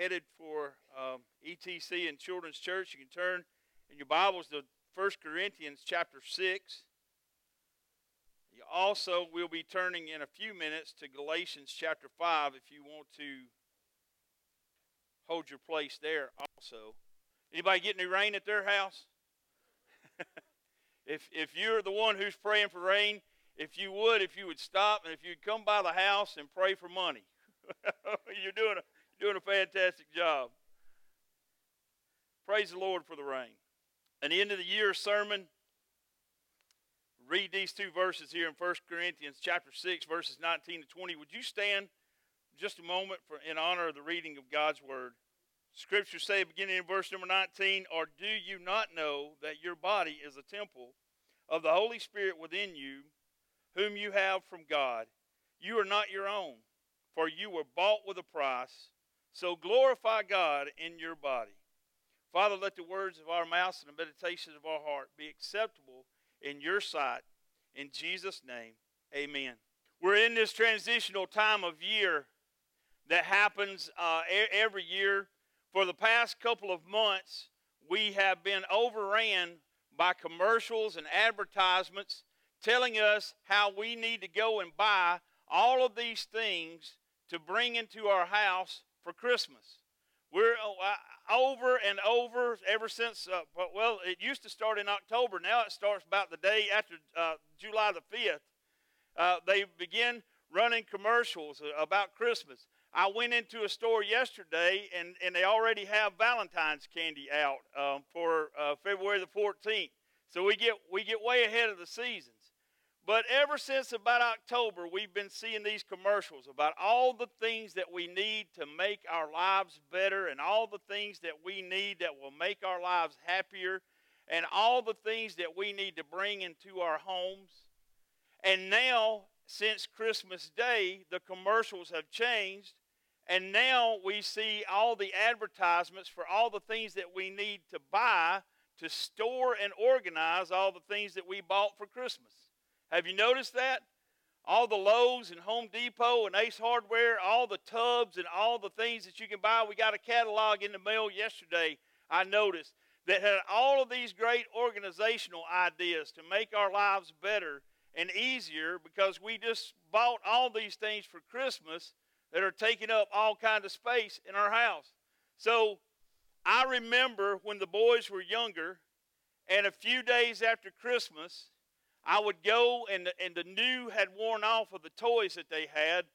headed for um, ETC and Children's Church, you can turn in your Bibles to 1 Corinthians chapter 6. You also will be turning in a few minutes to Galatians chapter 5 if you want to hold your place there also. Anybody get any rain at their house? if, if you're the one who's praying for rain, if you would, if you would stop and if you'd come by the house and pray for money. you're doing a, doing a fantastic job. Praise the Lord for the rain. The end of the year sermon, read these two verses here in 1 Corinthians chapter 6, verses 19 to 20. Would you stand just a moment for in honor of the reading of God's word? Scriptures say, beginning in verse number 19, Or do you not know that your body is a temple of the Holy Spirit within you, whom you have from God? You are not your own, for you were bought with a price. So glorify God in your body. Father, let the words of our mouths and the meditations of our heart be acceptable in your sight. In Jesus' name, amen. We're in this transitional time of year that happens uh, every year. For the past couple of months, we have been overran by commercials and advertisements telling us how we need to go and buy all of these things to bring into our house for Christmas. We're uh, over and over ever since, uh, well, it used to start in October. Now it starts about the day after uh, July the 5th. Uh, they begin running commercials about Christmas. I went into a store yesterday and, and they already have Valentine's candy out um, for uh, February the 14th. So we get, we get way ahead of the season. But ever since about October, we've been seeing these commercials about all the things that we need to make our lives better and all the things that we need that will make our lives happier and all the things that we need to bring into our homes. And now, since Christmas Day, the commercials have changed. And now we see all the advertisements for all the things that we need to buy to store and organize all the things that we bought for Christmas. Have you noticed that? All the Lowe's and Home Depot and Ace Hardware, all the tubs and all the things that you can buy. We got a catalog in the mail yesterday, I noticed, that had all of these great organizational ideas to make our lives better and easier because we just bought all these things for Christmas that are taking up all kind of space in our house. So I remember when the boys were younger, and a few days after Christmas, I would go and the, and the new had worn off of the toys that they had,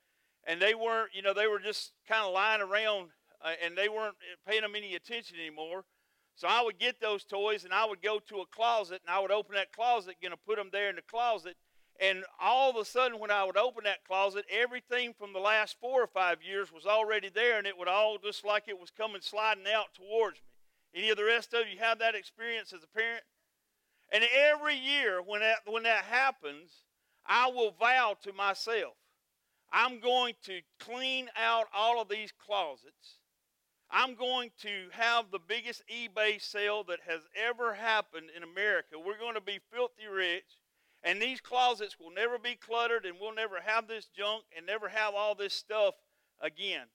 and they weren't, you know, they were just kind of lying around uh, and they weren't paying them any attention anymore. So I would get those toys and I would go to a closet and I would open that closet, to put them there in the closet. And all of a sudden, when I would open that closet, everything from the last four or five years was already there, and it would all just like it was coming sliding out towards me. Any of the rest of you have that experience as a parent? And every year when that, when that happens, I will vow to myself, I'm going to clean out all of these closets. I'm going to have the biggest eBay sale that has ever happened in America. We're going to be filthy rich. And these closets will never be cluttered, and we'll never have this junk and never have all this stuff again.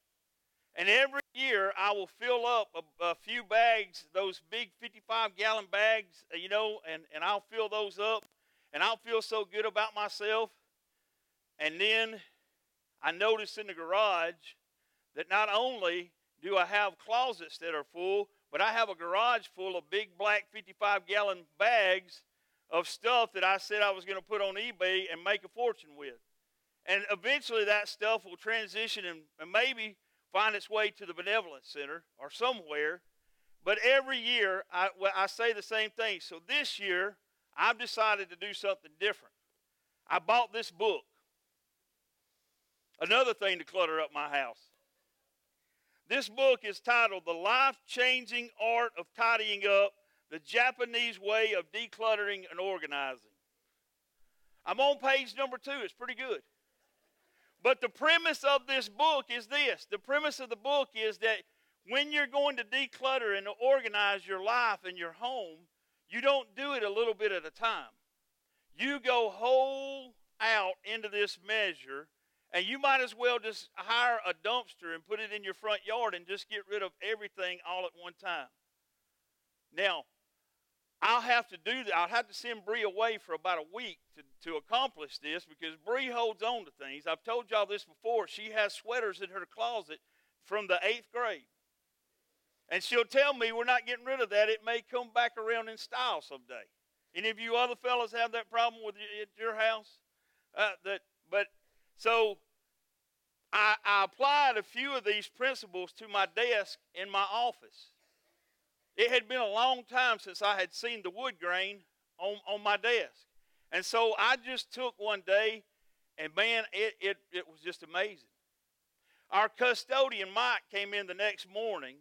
And every year I will fill up a, a, few bags, those big 55 gallon bags, uh, you know, and, and I'll fill those up and I'll feel so good about myself. And then I notice in the garage that not only do I have closets that are full, but I have a garage full of big black 55 gallon bags of stuff that I said I was going to put on eBay and make a fortune with. And eventually that stuff will transition and, and maybe find its way to the benevolence center or somewhere. But every year, I, well, I say the same thing. So this year, I've decided to do something different. I bought this book. Another thing to clutter up my house. This book is titled The Life Changing Art of Tidying Up The Japanese Way of Decluttering and Organizing. I'm on page number two. It's pretty good. But the premise of this book is this the premise of the book is that when you're going to declutter and organize your life and your home, you don't do it a little bit at a time. You go whole out into this measure And you might as well just hire a dumpster and put it in your front yard and just get rid of everything all at one time. Now, I'll have to do that. I'll have to send Bree away for about a week to, to accomplish this because Bree holds on to things. I've told y'all this before. She has sweaters in her closet from the eighth grade. And she'll tell me we're not getting rid of that. It may come back around in style someday. Any of you other fellas have that problem with at your house? Uh, that, but so I, I applied a few of these principles to my desk in my office. It had been a long time since I had seen the wood grain on, on my desk. And so I just took one day, and man, it, it, it was just amazing. Our custodian, Mike, came in the next morning,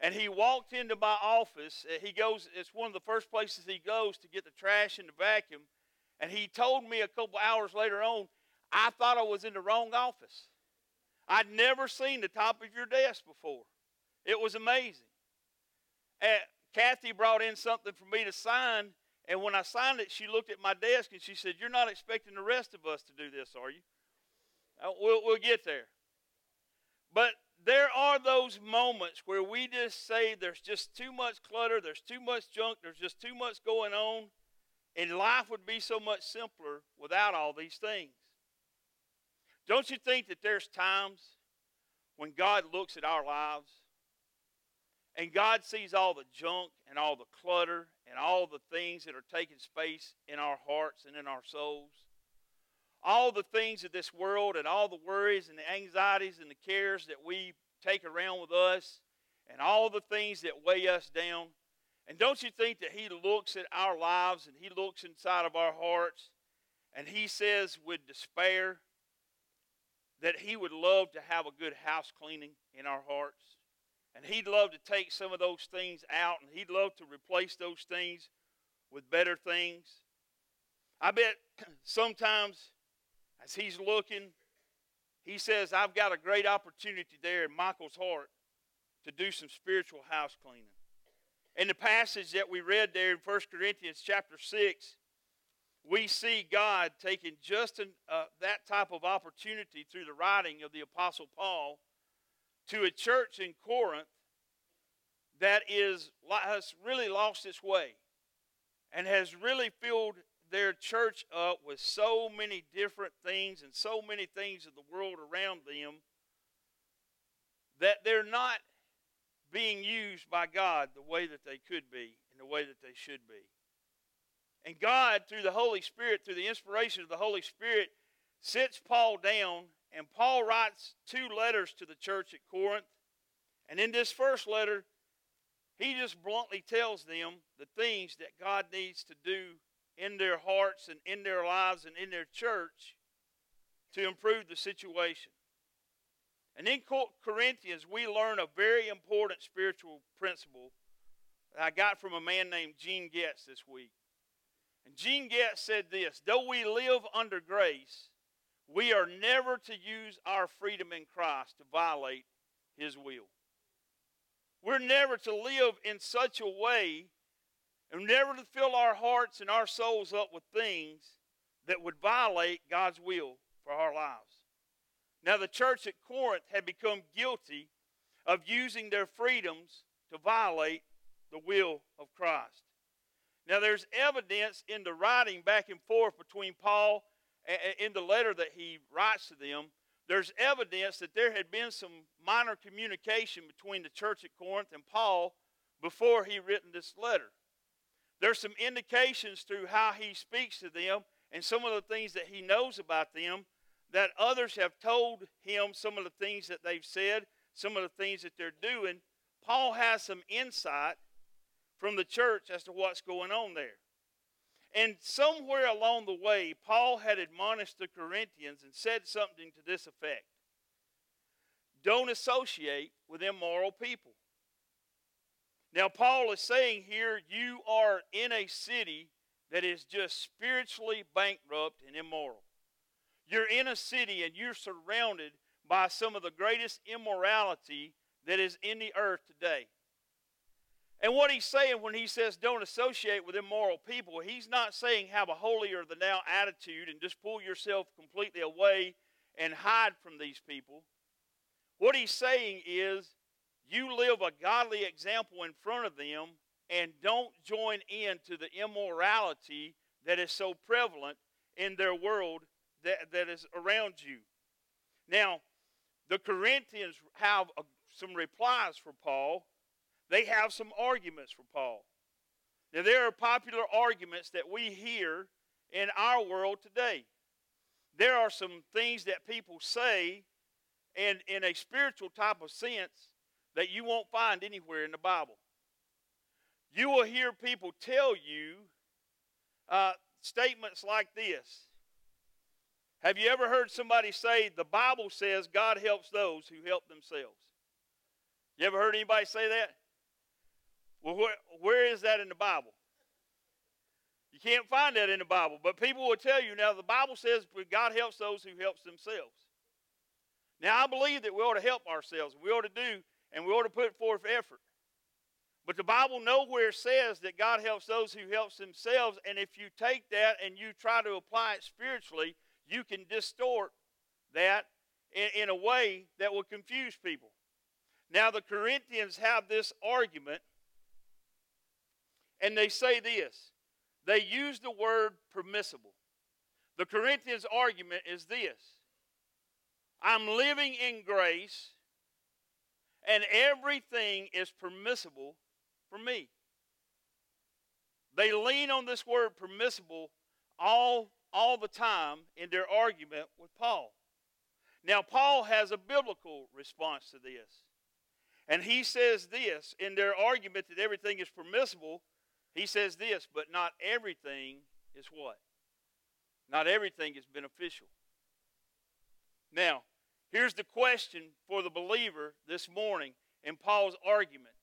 and he walked into my office. Uh, he goes, it's one of the first places he goes to get the trash and the vacuum. And he told me a couple hours later on, I thought I was in the wrong office. I'd never seen the top of your desk before. It was amazing. Kathy brought in something for me to sign, and when I signed it, she looked at my desk and she said, You're not expecting the rest of us to do this, are you? Uh, we'll, we'll get there. But there are those moments where we just say there's just too much clutter, there's too much junk, there's just too much going on, and life would be so much simpler without all these things. Don't you think that there's times when God looks at our lives and God sees all the junk and all the clutter and all the things that are taking space in our hearts and in our souls? All the things of this world and all the worries and the anxieties and the cares that we take around with us and all the things that weigh us down. And don't you think that He looks at our lives and He looks inside of our hearts and He says with despair, that He would love to have a good house cleaning in our hearts. And He'd love to take some of those things out and He'd love to replace those things with better things. I bet sometimes as He's looking, He says, I've got a great opportunity there in Michael's heart to do some spiritual house cleaning. In the passage that we read there in 1 Corinthians chapter 6, we see God taking just an, uh, that type of opportunity through the writing of the Apostle Paul to a church in Corinth that is has really lost its way and has really filled their church up with so many different things and so many things of the world around them that they're not being used by God the way that they could be and the way that they should be. And God, through the Holy Spirit, through the inspiration of the Holy Spirit, sits Paul down, and Paul writes two letters to the church at Corinth. And in this first letter, he just bluntly tells them the things that God needs to do in their hearts and in their lives and in their church to improve the situation. And in Corinthians, we learn a very important spiritual principle that I got from a man named Gene Getz this week. And Gene Getz said this Though we live under grace, we are never to use our freedom in Christ to violate His will. We're never to live in such a way and never to fill our hearts and our souls up with things that would violate God's will for our lives. Now, the church at Corinth had become guilty of using their freedoms to violate the will of Christ. Now, there's evidence in the writing back and forth between Paul in the letter that he writes to them. There's evidence that there had been some minor communication between the church at Corinth and Paul before he written this letter. There's some indications through how he speaks to them and some of the things that he knows about them that others have told him some of the things that they've said, some of the things that they're doing. Paul has some insight from the church as to what's going on there. And somewhere along the way, Paul had admonished the Corinthians and said something to this effect Don't associate with immoral people. Now, Paul is saying here, you are in a city that is just spiritually bankrupt and immoral. You're in a city and you're surrounded by some of the greatest immorality that is in the earth today. And what he's saying when he says don't associate with immoral people, he's not saying have a holier than thou attitude and just pull yourself completely away and hide from these people. What he's saying is, you live a godly example in front of them and don't join in to the immorality that is so prevalent in their world that, that is around you. Now, the Corinthians have a, some replies for Paul. They have some arguments for Paul. Now, there are popular arguments that we hear in our world today. There are some things that people say and in a spiritual type of sense that you won't find anywhere in the Bible. You will hear people tell you uh, statements like this. Have you ever heard somebody say, the Bible says God helps those who help themselves? You ever heard anybody say that? Well, where, where is that in the Bible? You can't find that in the Bible. But people will tell you now the Bible says God helps those who helps themselves. Now I believe that we ought to help ourselves. We ought to do and we ought to put forth effort. But the Bible nowhere says that God helps those who helps themselves. And if you take that and you try to apply it spiritually, you can distort that in, in a way that will confuse people. Now the Corinthians have this argument, and they say this they use the word permissible. The Corinthians' argument is this I'm living in grace, and everything is permissible for me. They lean on this word permissible all, all the time in their argument with Paul. Now, Paul has a biblical response to this. And he says this in their argument that everything is permissible he says this, but not everything is what? Not everything is beneficial. Now, here's the question for the believer this morning in Paul's argument.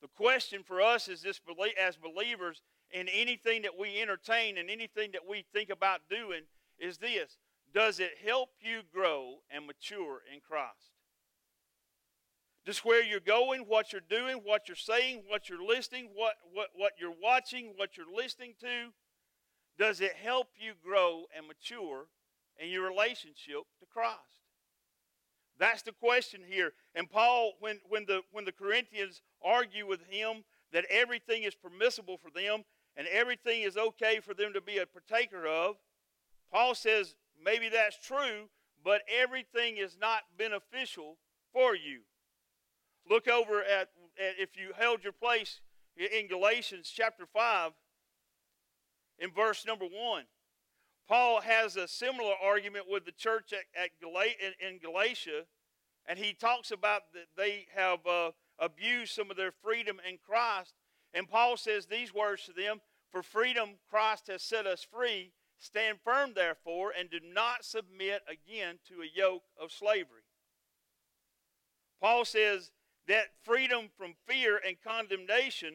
The question for us is this as believers in anything that we entertain and anything that we think about doing is this Does it help you grow and mature in Christ? Just where you're going, what you're doing, what you're saying, what you're listening, what, what, what you're watching, what you're listening to, does it help you grow and mature in your relationship to Christ? That's the question here. And Paul, when, when, the, when the Corinthians argue with him that everything is permissible for them and everything is okay for them to be a partaker of, Paul says maybe that's true, but everything is not beneficial for you. Look over at, at if you held your place in Galatians chapter 5, in verse number 1. Paul has a similar argument with the church at, at in, Galatia, and he talks about that they have uh, abused some of their freedom in Christ. And Paul says these words to them For freedom Christ has set us free. Stand firm, therefore, and do not submit again to a yoke of slavery. Paul says that freedom from fear and condemnation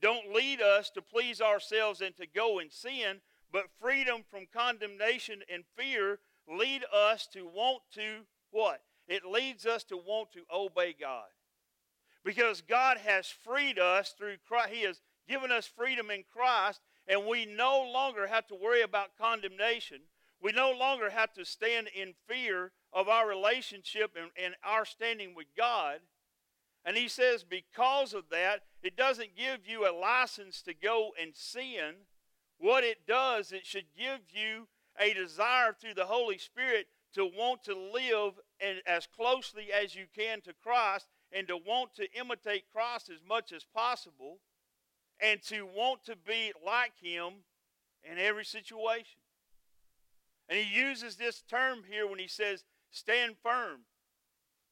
don't lead us to please ourselves and to go and sin, but freedom from condemnation and fear lead us to want to what? It leads us to want to obey God. Because God has freed us through Christ. He has given us freedom in Christ, and we no longer have to worry about condemnation. We no longer have to stand in fear of our relationship and, and our standing with God. And he says, because of that, it doesn't give you a license to go and sin. What it does, it should give you a desire through the Holy Spirit to want to live as closely as you can to Christ and to want to imitate Christ as much as possible and to want to be like Him in every situation. And he uses this term here when he says, stand firm.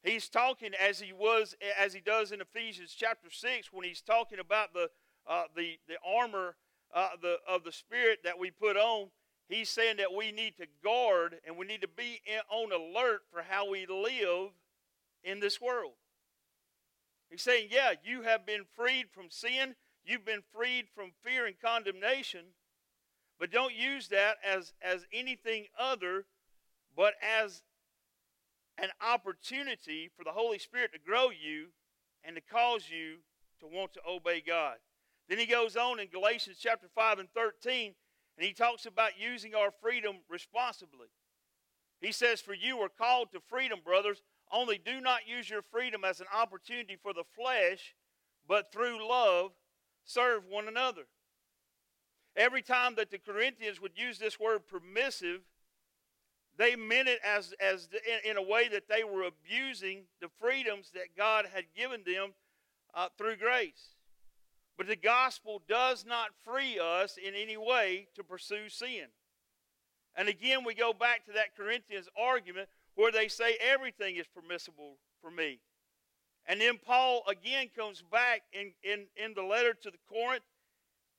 He's talking as he was as he does in Ephesians chapter 6 when he's talking about the uh, the the armor uh, the, of the spirit that we put on. He's saying that we need to guard and we need to be in, on alert for how we live in this world. He's saying, yeah, you have been freed from sin, you've been freed from fear and condemnation, but don't use that as as anything other but as an opportunity for the Holy Spirit to grow you and to cause you to want to obey God. Then he goes on in Galatians chapter 5 and 13, and he talks about using our freedom responsibly. He says, For you were called to freedom, brothers, only do not use your freedom as an opportunity for the flesh, but through love serve one another. Every time that the Corinthians would use this word permissive, they meant it as, as in, in a way that they were abusing the freedoms that God had given them uh, through grace. But the gospel does not free us in any way to pursue sin. And again, we go back to that Corinthians argument where they say everything is permissible for me. And then Paul again comes back in, in, in the letter to the Corinth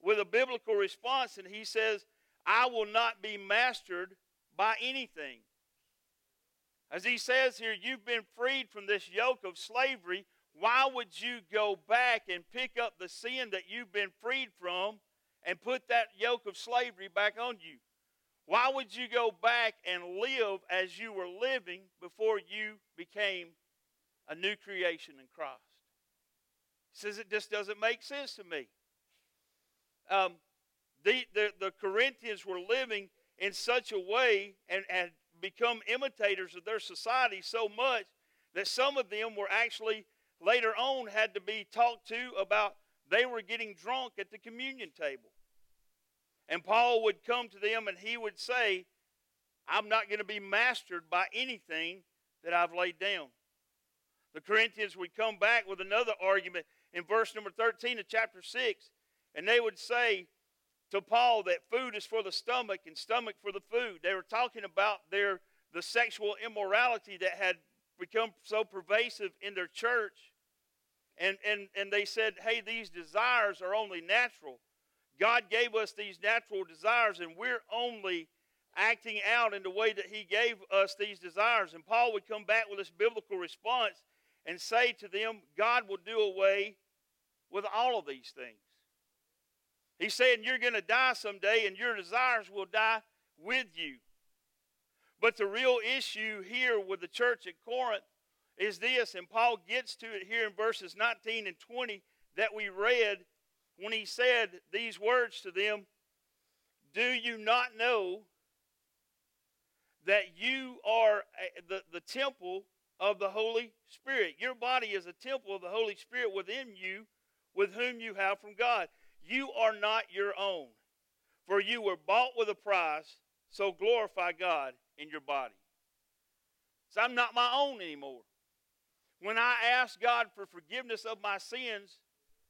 with a biblical response, and he says, I will not be mastered by anything. As he says here, you've been freed from this yoke of slavery. Why would you go back and pick up the sin that you've been freed from and put that yoke of slavery back on you? Why would you go back and live as you were living before you became a new creation in Christ? He says it just doesn't make sense to me. Um, the, the, the Corinthians were living in such a way and had become imitators of their society so much that some of them were actually later on had to be talked to about they were getting drunk at the communion table. And Paul would come to them and he would say, I'm not going to be mastered by anything that I've laid down. The Corinthians would come back with another argument in verse number 13 of chapter 6, and they would say to Paul that food is for the stomach and stomach for the food. They were talking about their the sexual immorality that had become so pervasive in their church. And, and, and they said, hey, these desires are only natural. God gave us these natural desires, and we're only acting out in the way that He gave us these desires. And Paul would come back with this biblical response and say to them, God will do away with all of these things. He's saying you're going to die someday, and your desires will die with you. But the real issue here with the church at Corinth is this, and Paul gets to it here in verses 19 and 20 that we read when he said these words to them Do you not know that you are the, the temple of the Holy Spirit? Your body is a temple of the Holy Spirit within you, with whom you have from God. You are not your own, for you were bought with a price, so glorify God in your body. So I'm not my own anymore. When I asked God for forgiveness of my sins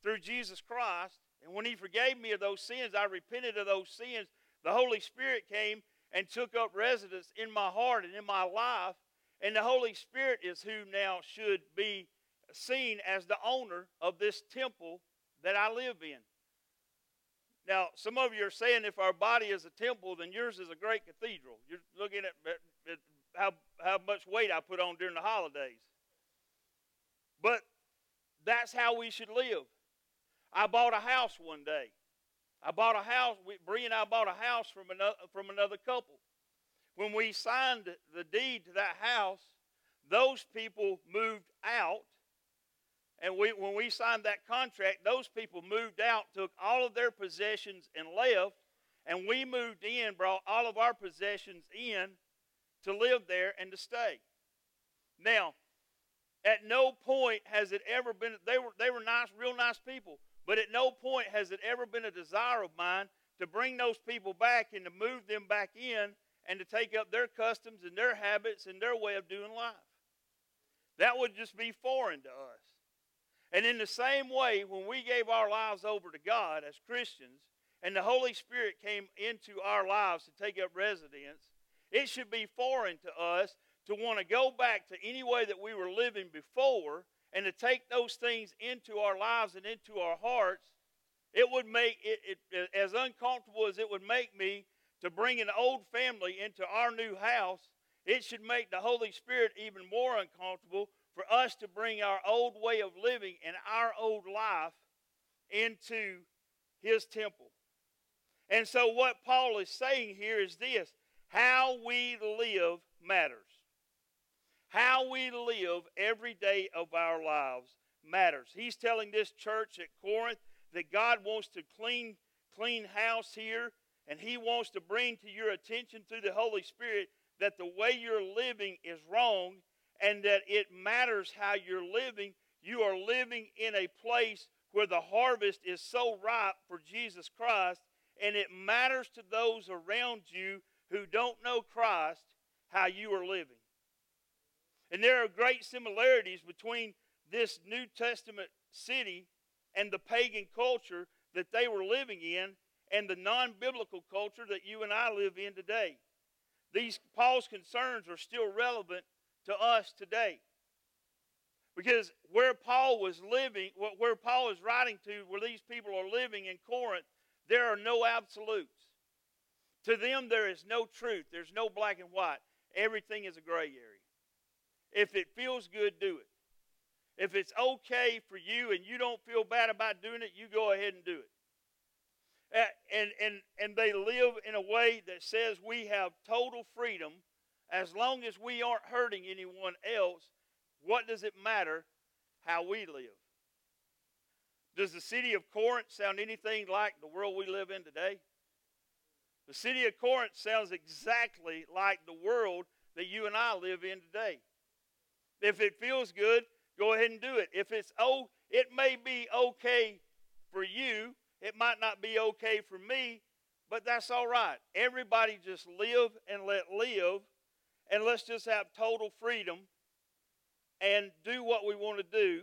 through Jesus Christ, and when He forgave me of those sins, I repented of those sins. The Holy Spirit came and took up residence in my heart and in my life. And the Holy Spirit is who now should be seen as the owner of this temple that I live in. Now, some of you are saying if our body is a temple, then yours is a great cathedral. You're looking at, at, at how, how much weight I put on during the holidays. But that's how we should live. I bought a house one day. I bought a house. We, Bree and I bought a house from another, from another couple. When we signed the deed to that house, those people moved out. And we, when we signed that contract, those people moved out, took all of their possessions, and left. And we moved in, brought all of our possessions in to live there and to stay. Now, at no point has it ever been, they were, they were nice, real nice people. But at no point has it ever been a desire of mine to bring those people back and to move them back in and to take up their customs and their habits and their way of doing life. That would just be foreign to us. And in the same way, when we gave our lives over to God as Christians and the Holy Spirit came into our lives to take up residence, it should be foreign to us to want to go back to any way that we were living before and to take those things into our lives and into our hearts, it would make it, it, as uncomfortable as it would make me to bring an old family into our new house. It should make the Holy Spirit even more uncomfortable for us to bring our old way of living and our old life into His temple. And so, what Paul is saying here is this how we live matters. How we live every day of our lives matters. He's telling this church at Corinth that God wants to clean clean house here and he wants to bring to your attention through the Holy Spirit that the way you're living is wrong and that it matters how you're living. You are living in a place where the harvest is so ripe for Jesus Christ, and it matters to those around you who don't know Christ how you are living. And there are great similarities between this New Testament city and the pagan culture that they were living in and the non biblical culture that you and I live in today. These Paul's concerns are still relevant to us today. Because where Paul was living, where Paul is writing to, where these people are living in Corinth, there are no absolutes. To them, there is no truth. There's no black and white. Everything is a gray area. If it feels good, do it. If it's okay for you and you don't feel bad about doing it, you go ahead and do it. And, and, and they live in a way that says we have total freedom as long as we aren't hurting anyone else. What does it matter how we live? Does the city of Corinth sound anything like the world we live in today? The city of Corinth sounds exactly like the world that you and I live in today. If it feels good, go ahead and do it. If it's oh, it may be okay for you, it might not be okay for me, but that's all right. Everybody just live and let live, and let's just have total freedom and do what we want to do.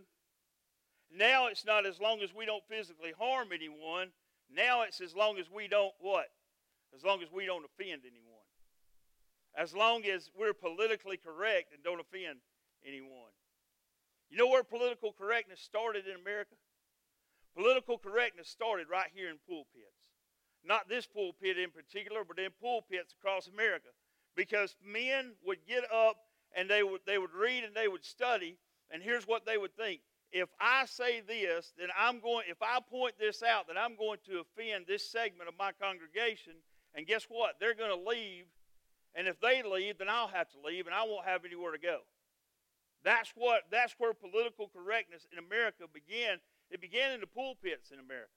Now it's not as long as we don't physically harm anyone. Now it's as long as we don't what? As long as we don't offend anyone. As long as we're politically correct and don't offend anyone. You know where political correctness started in America? Political correctness started right here in pulpits. Not this pulpit in particular, but in pulpits across America. Because men would get up and they would, they would read and they would study, and here's what they would think. If I say this, then I'm going, if I point this out, then I'm going to offend this segment of my congregation. And guess what? They're going to leave. And if they leave, then I'll have to leave and I won't have anywhere to go. That's what that's where political correctness in America began. It began in the pulpits in America.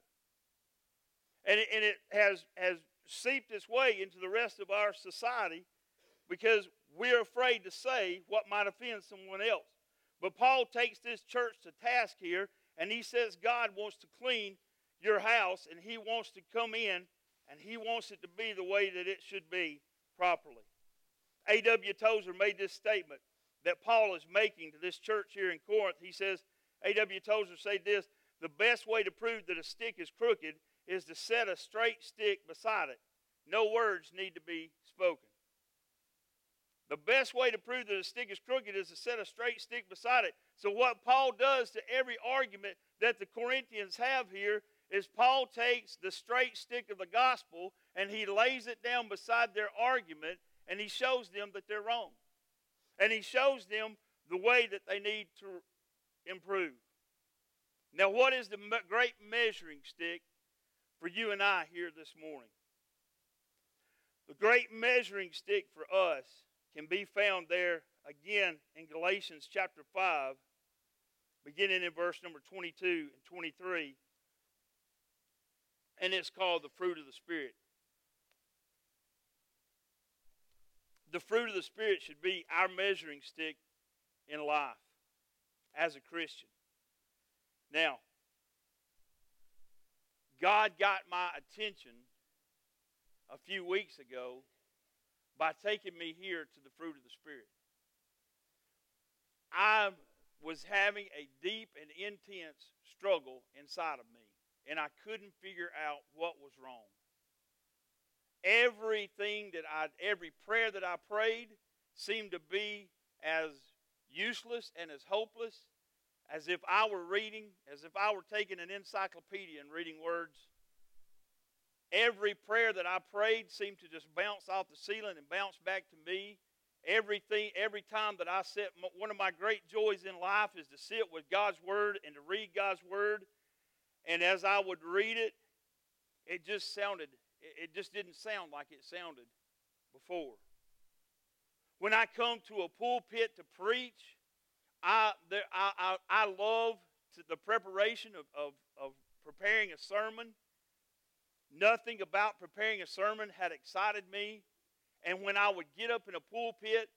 And it, and it has has seeped its way into the rest of our society because we're afraid to say what might offend someone else. But Paul takes this church to task here, and he says God wants to clean your house, and he wants to come in, and he wants it to be the way that it should be properly. A.W. Tozer made this statement that Paul is making to this church here in Corinth. He says, A.W. Tozer said this the best way to prove that a stick is crooked is to set a straight stick beside it. No words need to be spoken. The best way to prove that a stick is crooked is to set a straight stick beside it. So, what Paul does to every argument that the Corinthians have here is Paul takes the straight stick of the gospel and he lays it down beside their argument and he shows them that they're wrong. And he shows them the way that they need to improve. Now, what is the great measuring stick for you and I here this morning? The great measuring stick for us can be found there again in Galatians chapter 5, beginning in verse number 22 and 23. And it's called the fruit of the Spirit. the fruit of the Spirit should be our measuring stick in life as a Christian. Now, God got my attention a few weeks ago by taking me here to the fruit of the Spirit. I was having a deep and intense struggle inside of me, and I couldn't figure out what was wrong. Everything that I, every prayer that I prayed seemed to be as useless and as hopeless as if I were reading, as if I were taking an encyclopedia and reading words. Every prayer that I prayed seemed to just bounce off the ceiling and bounce back to me. Everything, every time that I sit, one of my great joys in life is to sit with God's Word and to read God's Word. And as I would read it, it just sounded it just didn't sound like it sounded before. When I come to a pulpit to preach, I, there, I, I, I love the preparation of, of, of preparing a sermon. Nothing about preparing a sermon had excited me And when I would get up in a pulpit,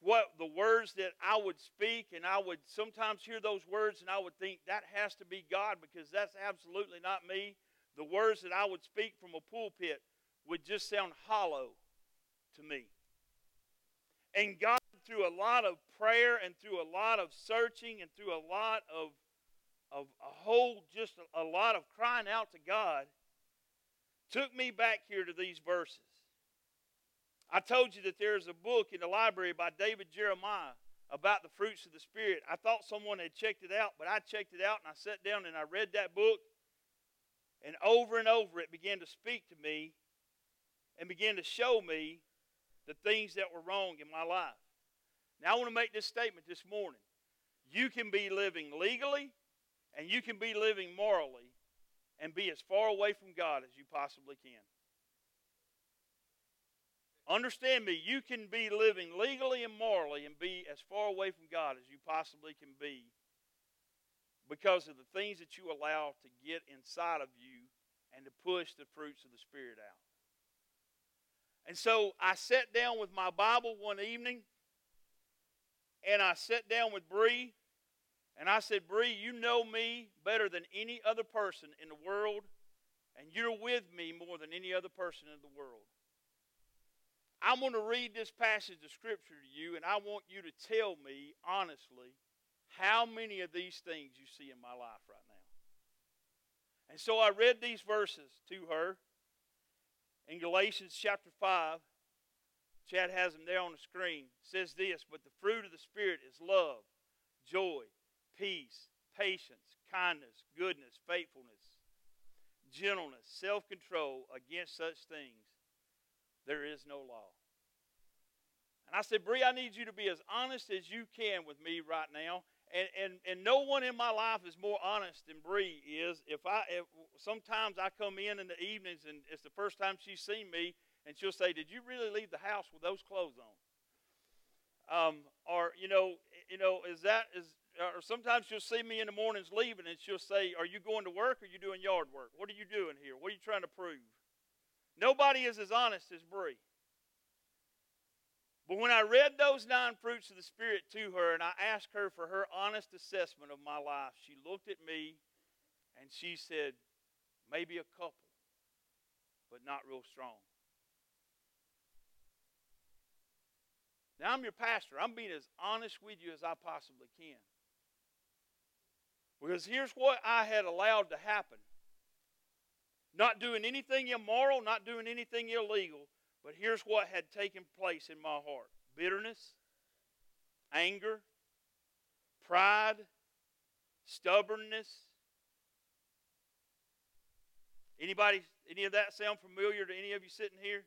what the words that I would speak, and I would sometimes hear those words and I would think that has to be God because that's absolutely not me. The words that I would speak from a pulpit would just sound hollow to me. And God, through a lot of prayer and through a lot of searching and through a lot of, of a whole, just a, a lot of crying out to God, took me back here to these verses. I told you that there's a book in the library by David Jeremiah about the fruits of the Spirit. I thought someone had checked it out, but I checked it out and I sat down and I read that book. And over and over it began to speak to me and began to show me the things that were wrong in my life. Now, I want to make this statement this morning. You can be living legally and you can be living morally and be as far away from God as you possibly can. Understand me, you can be living legally and morally and be as far away from God as you possibly can be because of the things that you allow to get inside of you and to push the fruits of the Spirit out. And so I sat down with my Bible one evening and I sat down with Bree and I said, Bree, you know me better than any other person in the world, and you're with me more than any other person in the world. I'm going to read this passage of Scripture to you, and I want you to tell me honestly how many of these things you see in my life right now. And so I read these verses to her in Galatians chapter 5. Chad has them there on the screen. It says this, but the fruit of the Spirit is love, joy, peace, patience, kindness, goodness, faithfulness, gentleness, self control. Against such things there is no law. And I said, Bree, I need you to be as honest as you can with me right now. And, and, and no one in my life is more honest than Bree is. If I if, sometimes I come in in the evenings and it's the first time she's seen me, and she'll say, "Did you really leave the house with those clothes on?" Um, or you know, you know, is that is or sometimes she'll see me in the mornings leaving and she'll say, Are you going to work or are you doing yard work? What are you doing here? What are you trying to prove? Nobody is as honest as Bree. But when I read those nine fruits of the Spirit to her and I asked her for her honest assessment of my life, she looked at me and she said, Maybe a couple, but not real strong. Now, I'm your pastor. I'm being as honest with you as I possibly can. Because here's what I had allowed to happen not doing anything immoral, not doing anything illegal, but here's what had taken place in my heart bitterness, anger, pride, stubbornness. Anybody, any of that sound familiar to any of you sitting here?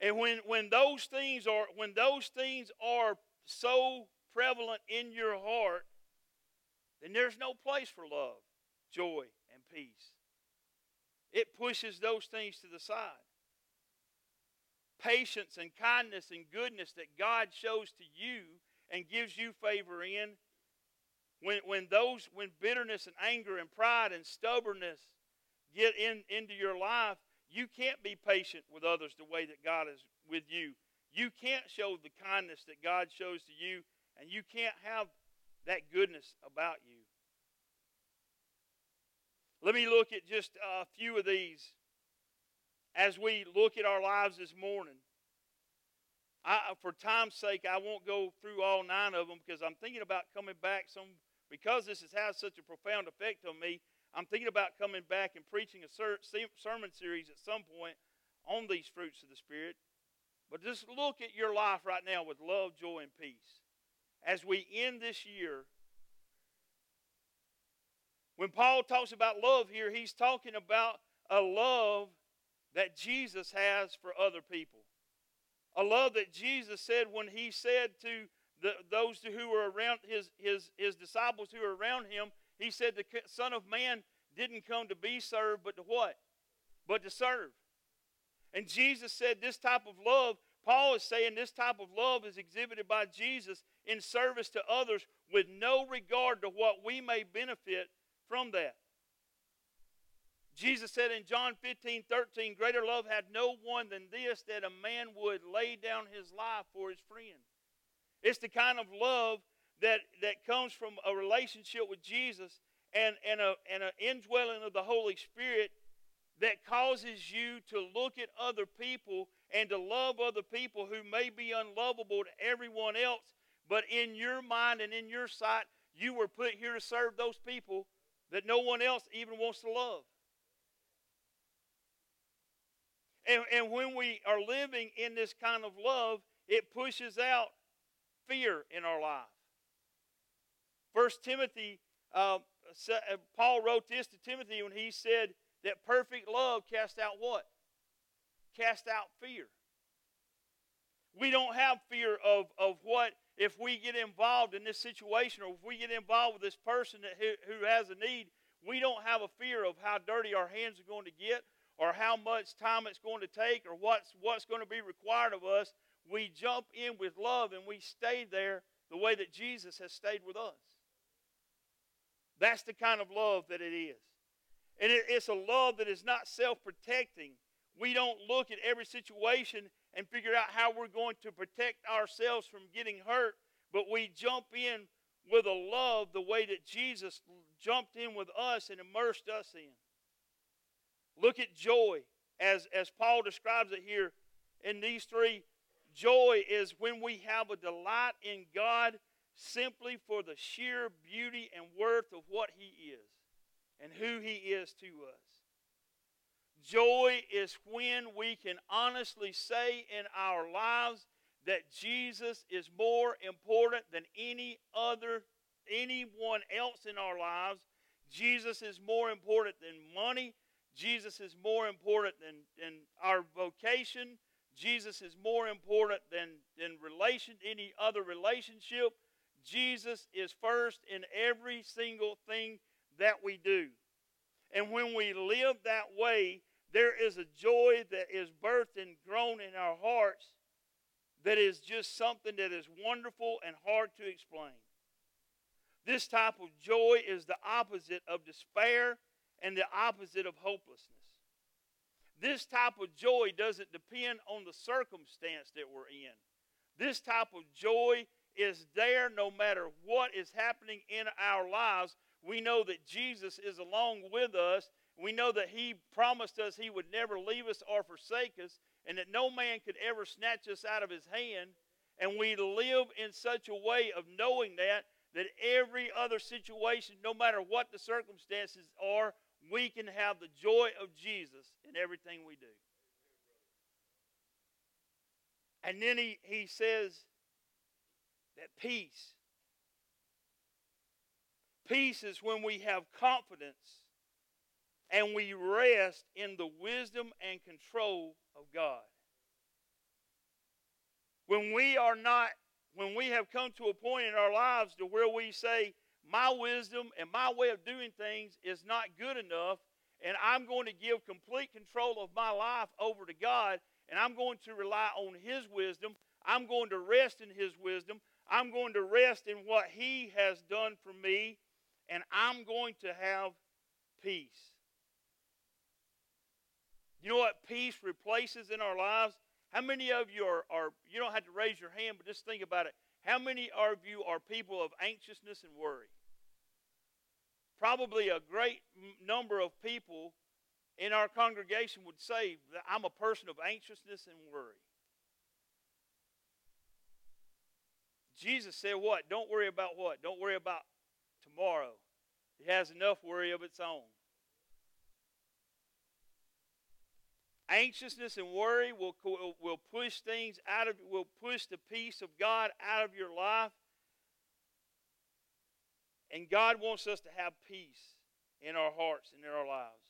And when, when those things are when those things are so prevalent in your heart, then there's no place for love, joy, and peace. It pushes those things to the side. Patience and kindness and goodness that God shows to you and gives you favor in. When, when those when bitterness and anger and pride and stubbornness get in, into your life, you can't be patient with others the way that God is with you. You can't show the kindness that God shows to you, and you can't have that goodness about you. Let me look at just a few of these as we look at our lives this morning. I, for time's sake, I won't go through all nine of them because I'm thinking about coming back some because this has had such a profound effect on me. I'm thinking about coming back and preaching a ser- sermon series at some point on these fruits of the Spirit. But just look at your life right now with love, joy, and peace. As we end this year, when Paul talks about love here, he's talking about a love that Jesus has for other people. A love that Jesus said when he said to the, those who were around his, his, his disciples who were around him, he said the Son of Man didn't come to be served, but to what? But to serve. And Jesus said this type of love, Paul is saying this type of love is exhibited by Jesus in service to others with no regard to what we may benefit from that. Jesus said in John 15, 13, Greater love had no one than this, that a man would lay down his life for his friend. It's the kind of love that, that comes from a relationship with Jesus and, and, a, and an indwelling of the Holy Spirit that causes you to look at other people and to love other people who may be unlovable to everyone else, but in your mind and in your sight, you were put here to serve those people that no one else even wants to love. And, and when we are living in this kind of love, it pushes out fear in our life. First Timothy, uh, uh, Paul wrote this to Timothy when he said that perfect love casts out what? Cast out fear. We don't have fear of, of what if we get involved in this situation or if we get involved with this person that, who, who has a need. We don't have a fear of how dirty our hands are going to get or how much time it's going to take or what's, what's going to be required of us. We jump in with love and we stay there the way that Jesus has stayed with us. That's the kind of love that it is. And it, it's a love that is not self protecting. We don't look at every situation and figure out how we're going to protect ourselves from getting hurt, but we jump in with a love the way that Jesus jumped in with us and immersed us in. Look at joy as, as Paul describes it here in these three. Joy is when we have a delight in God simply for the sheer beauty and worth of what He is and who He is to us. Joy is when we can honestly say in our lives that Jesus is more important than any other anyone else in our lives. Jesus is more important than money. Jesus is more important than, than our vocation. Jesus is more important than, than relation, any other relationship. Jesus is first in every single thing that we do. And when we live that way, there is a joy that is birthed and grown in our hearts that is just something that is wonderful and hard to explain. This type of joy is the opposite of despair and the opposite of hopelessness. This type of joy doesn't depend on the circumstance that we're in. This type of joy is there no matter what is happening in our lives. We know that Jesus is along with us. We know that He promised us He would never leave us or forsake us, and that no man could ever snatch us out of His hand. And we live in such a way of knowing that, that every other situation, no matter what the circumstances are, we can have the joy of Jesus in everything we do. And then he, he says, that peace. Peace is when we have confidence and we rest in the wisdom and control of God. When we are not, when we have come to a point in our lives to where we say, my wisdom and my way of doing things is not good enough, and I'm going to give complete control of my life over to God, and I'm going to rely on His wisdom. I'm going to rest in His wisdom. I'm going to rest in what He has done for me, and I'm going to have peace. You know what peace replaces in our lives? How many of you are, are, you don't have to raise your hand, but just think about it. How many of you are people of anxiousness and worry? Probably a great number of people in our congregation would say that I'm a person of anxiousness and worry. Jesus said, What? Don't worry about what? Don't worry about tomorrow. It has enough worry of its own. Anxiousness and worry will, will push things out of, will push the peace of God out of your life. And God wants us to have peace in our hearts and in our lives.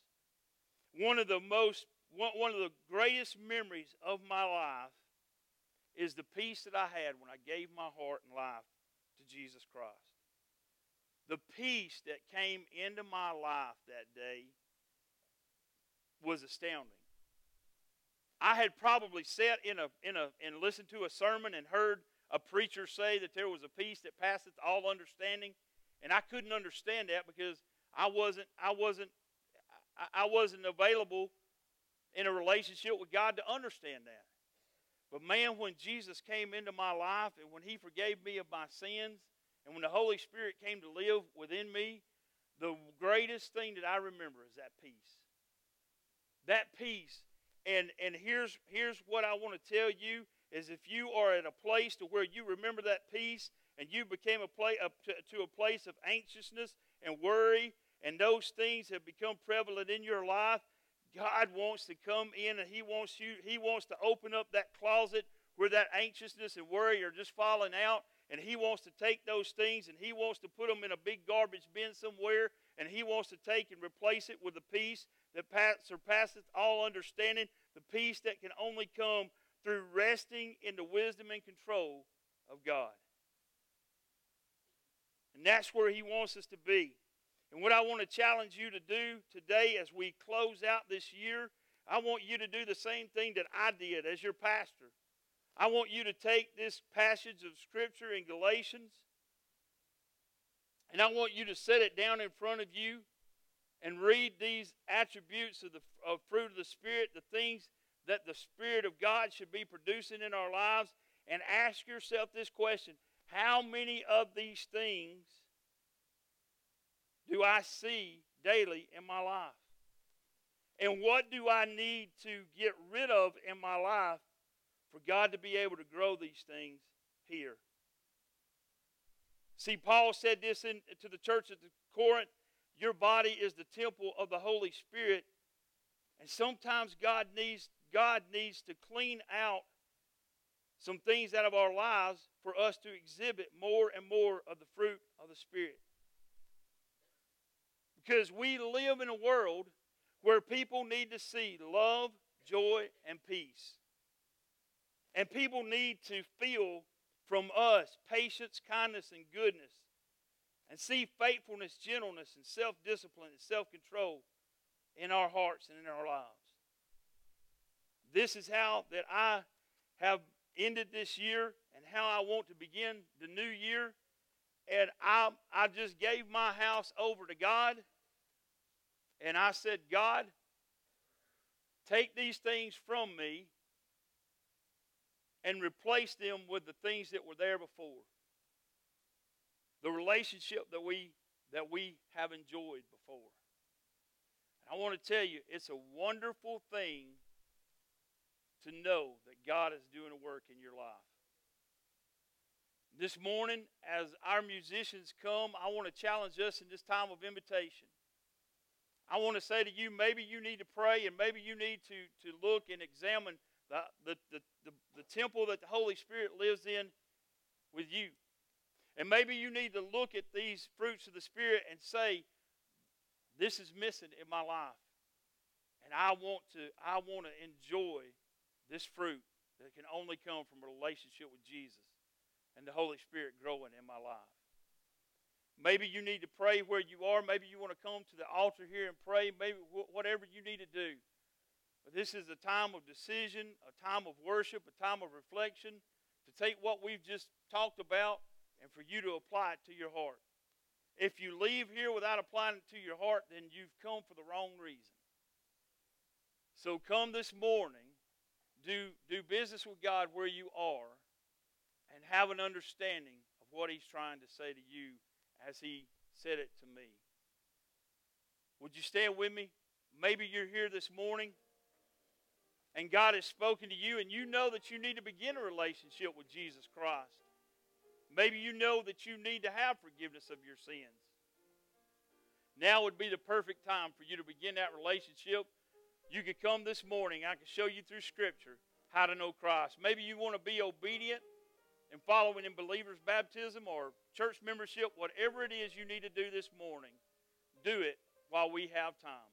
One of the most, one of the greatest memories of my life is the peace that I had when I gave my heart and life to Jesus Christ. The peace that came into my life that day was astounding. I had probably sat in a in a and listened to a sermon and heard a preacher say that there was a peace that passeth all understanding, and I couldn't understand that because I wasn't I wasn't I, wasn't available in a relationship with God to understand that. But man, when Jesus came into my life and when He forgave me of my sins, and when the Holy Spirit came to live within me, the greatest thing that I remember is that peace. That peace. And and here's here's what I want to tell you is if you are at a place to where you remember that peace and you became a place to, to a place of anxiousness and worry and those things have become prevalent in your life, God wants to come in and He wants you, He wants to open up that closet where that anxiousness and worry are just falling out. And He wants to take those things and He wants to put them in a big garbage bin somewhere. And He wants to take and replace it with a peace that surpasses all understanding, the peace that can only come through resting in the wisdom and control of God. And that's where He wants us to be. And what I want to challenge you to do today as we close out this year, I want you to do the same thing that I did as your pastor. I want you to take this passage of Scripture in Galatians and I want you to set it down in front of you and read these attributes of the of fruit of the Spirit, the things that the Spirit of God should be producing in our lives, and ask yourself this question How many of these things do I see daily in my life? And what do I need to get rid of in my life for God to be able to grow these things here? See, Paul said this in, to the church at the Corinth your body is the temple of the Holy Spirit. And sometimes God needs, God needs to clean out some things out of our lives for us to exhibit more and more of the fruit of the Spirit. Because we live in a world where people need to see love, joy, and peace. And people need to feel from us patience, kindness, and goodness. And see faithfulness, gentleness, and self discipline and self control in our hearts and in our lives. This is how that I have ended this year and how I want to begin the new year. And I, I just gave my house over to God and I said, God, take these things from me and replace them with the things that were there before. The relationship that we that we have enjoyed before. And I want to tell you, it's a wonderful thing to know that God is doing a work in your life. This morning, as our musicians come, I want to challenge us in this time of invitation. I want to say to you, maybe you need to pray and maybe you need to, to look and examine the, the, the, the, the temple that the Holy Spirit lives in with you. And maybe you need to look at these fruits of the Spirit and say, This is missing in my life. And I want to, I want to enjoy this fruit that can only come from a relationship with Jesus and the Holy Spirit growing in my life. Maybe you need to pray where you are. Maybe you want to come to the altar here and pray. Maybe whatever you need to do. But this is a time of decision, a time of worship, a time of reflection to take what we've just talked about and for you to apply it to your heart. If you leave here without applying it to your heart, then you've come for the wrong reason. So come this morning, do, do business with God where you are, and have an understanding of what He's trying to say to you as he said it to me. Would you stand with me? Maybe you're here this morning and God has spoken to you and you know that you need to begin a relationship with Jesus Christ. Maybe you know that you need to have forgiveness of your sins. Now would be the perfect time for you to begin that relationship. You could come this morning. I can show you through Scripture how to know Christ. Maybe you want to be obedient and following in believer's baptism or church membership, whatever it is you need to do this morning, do it while we have time.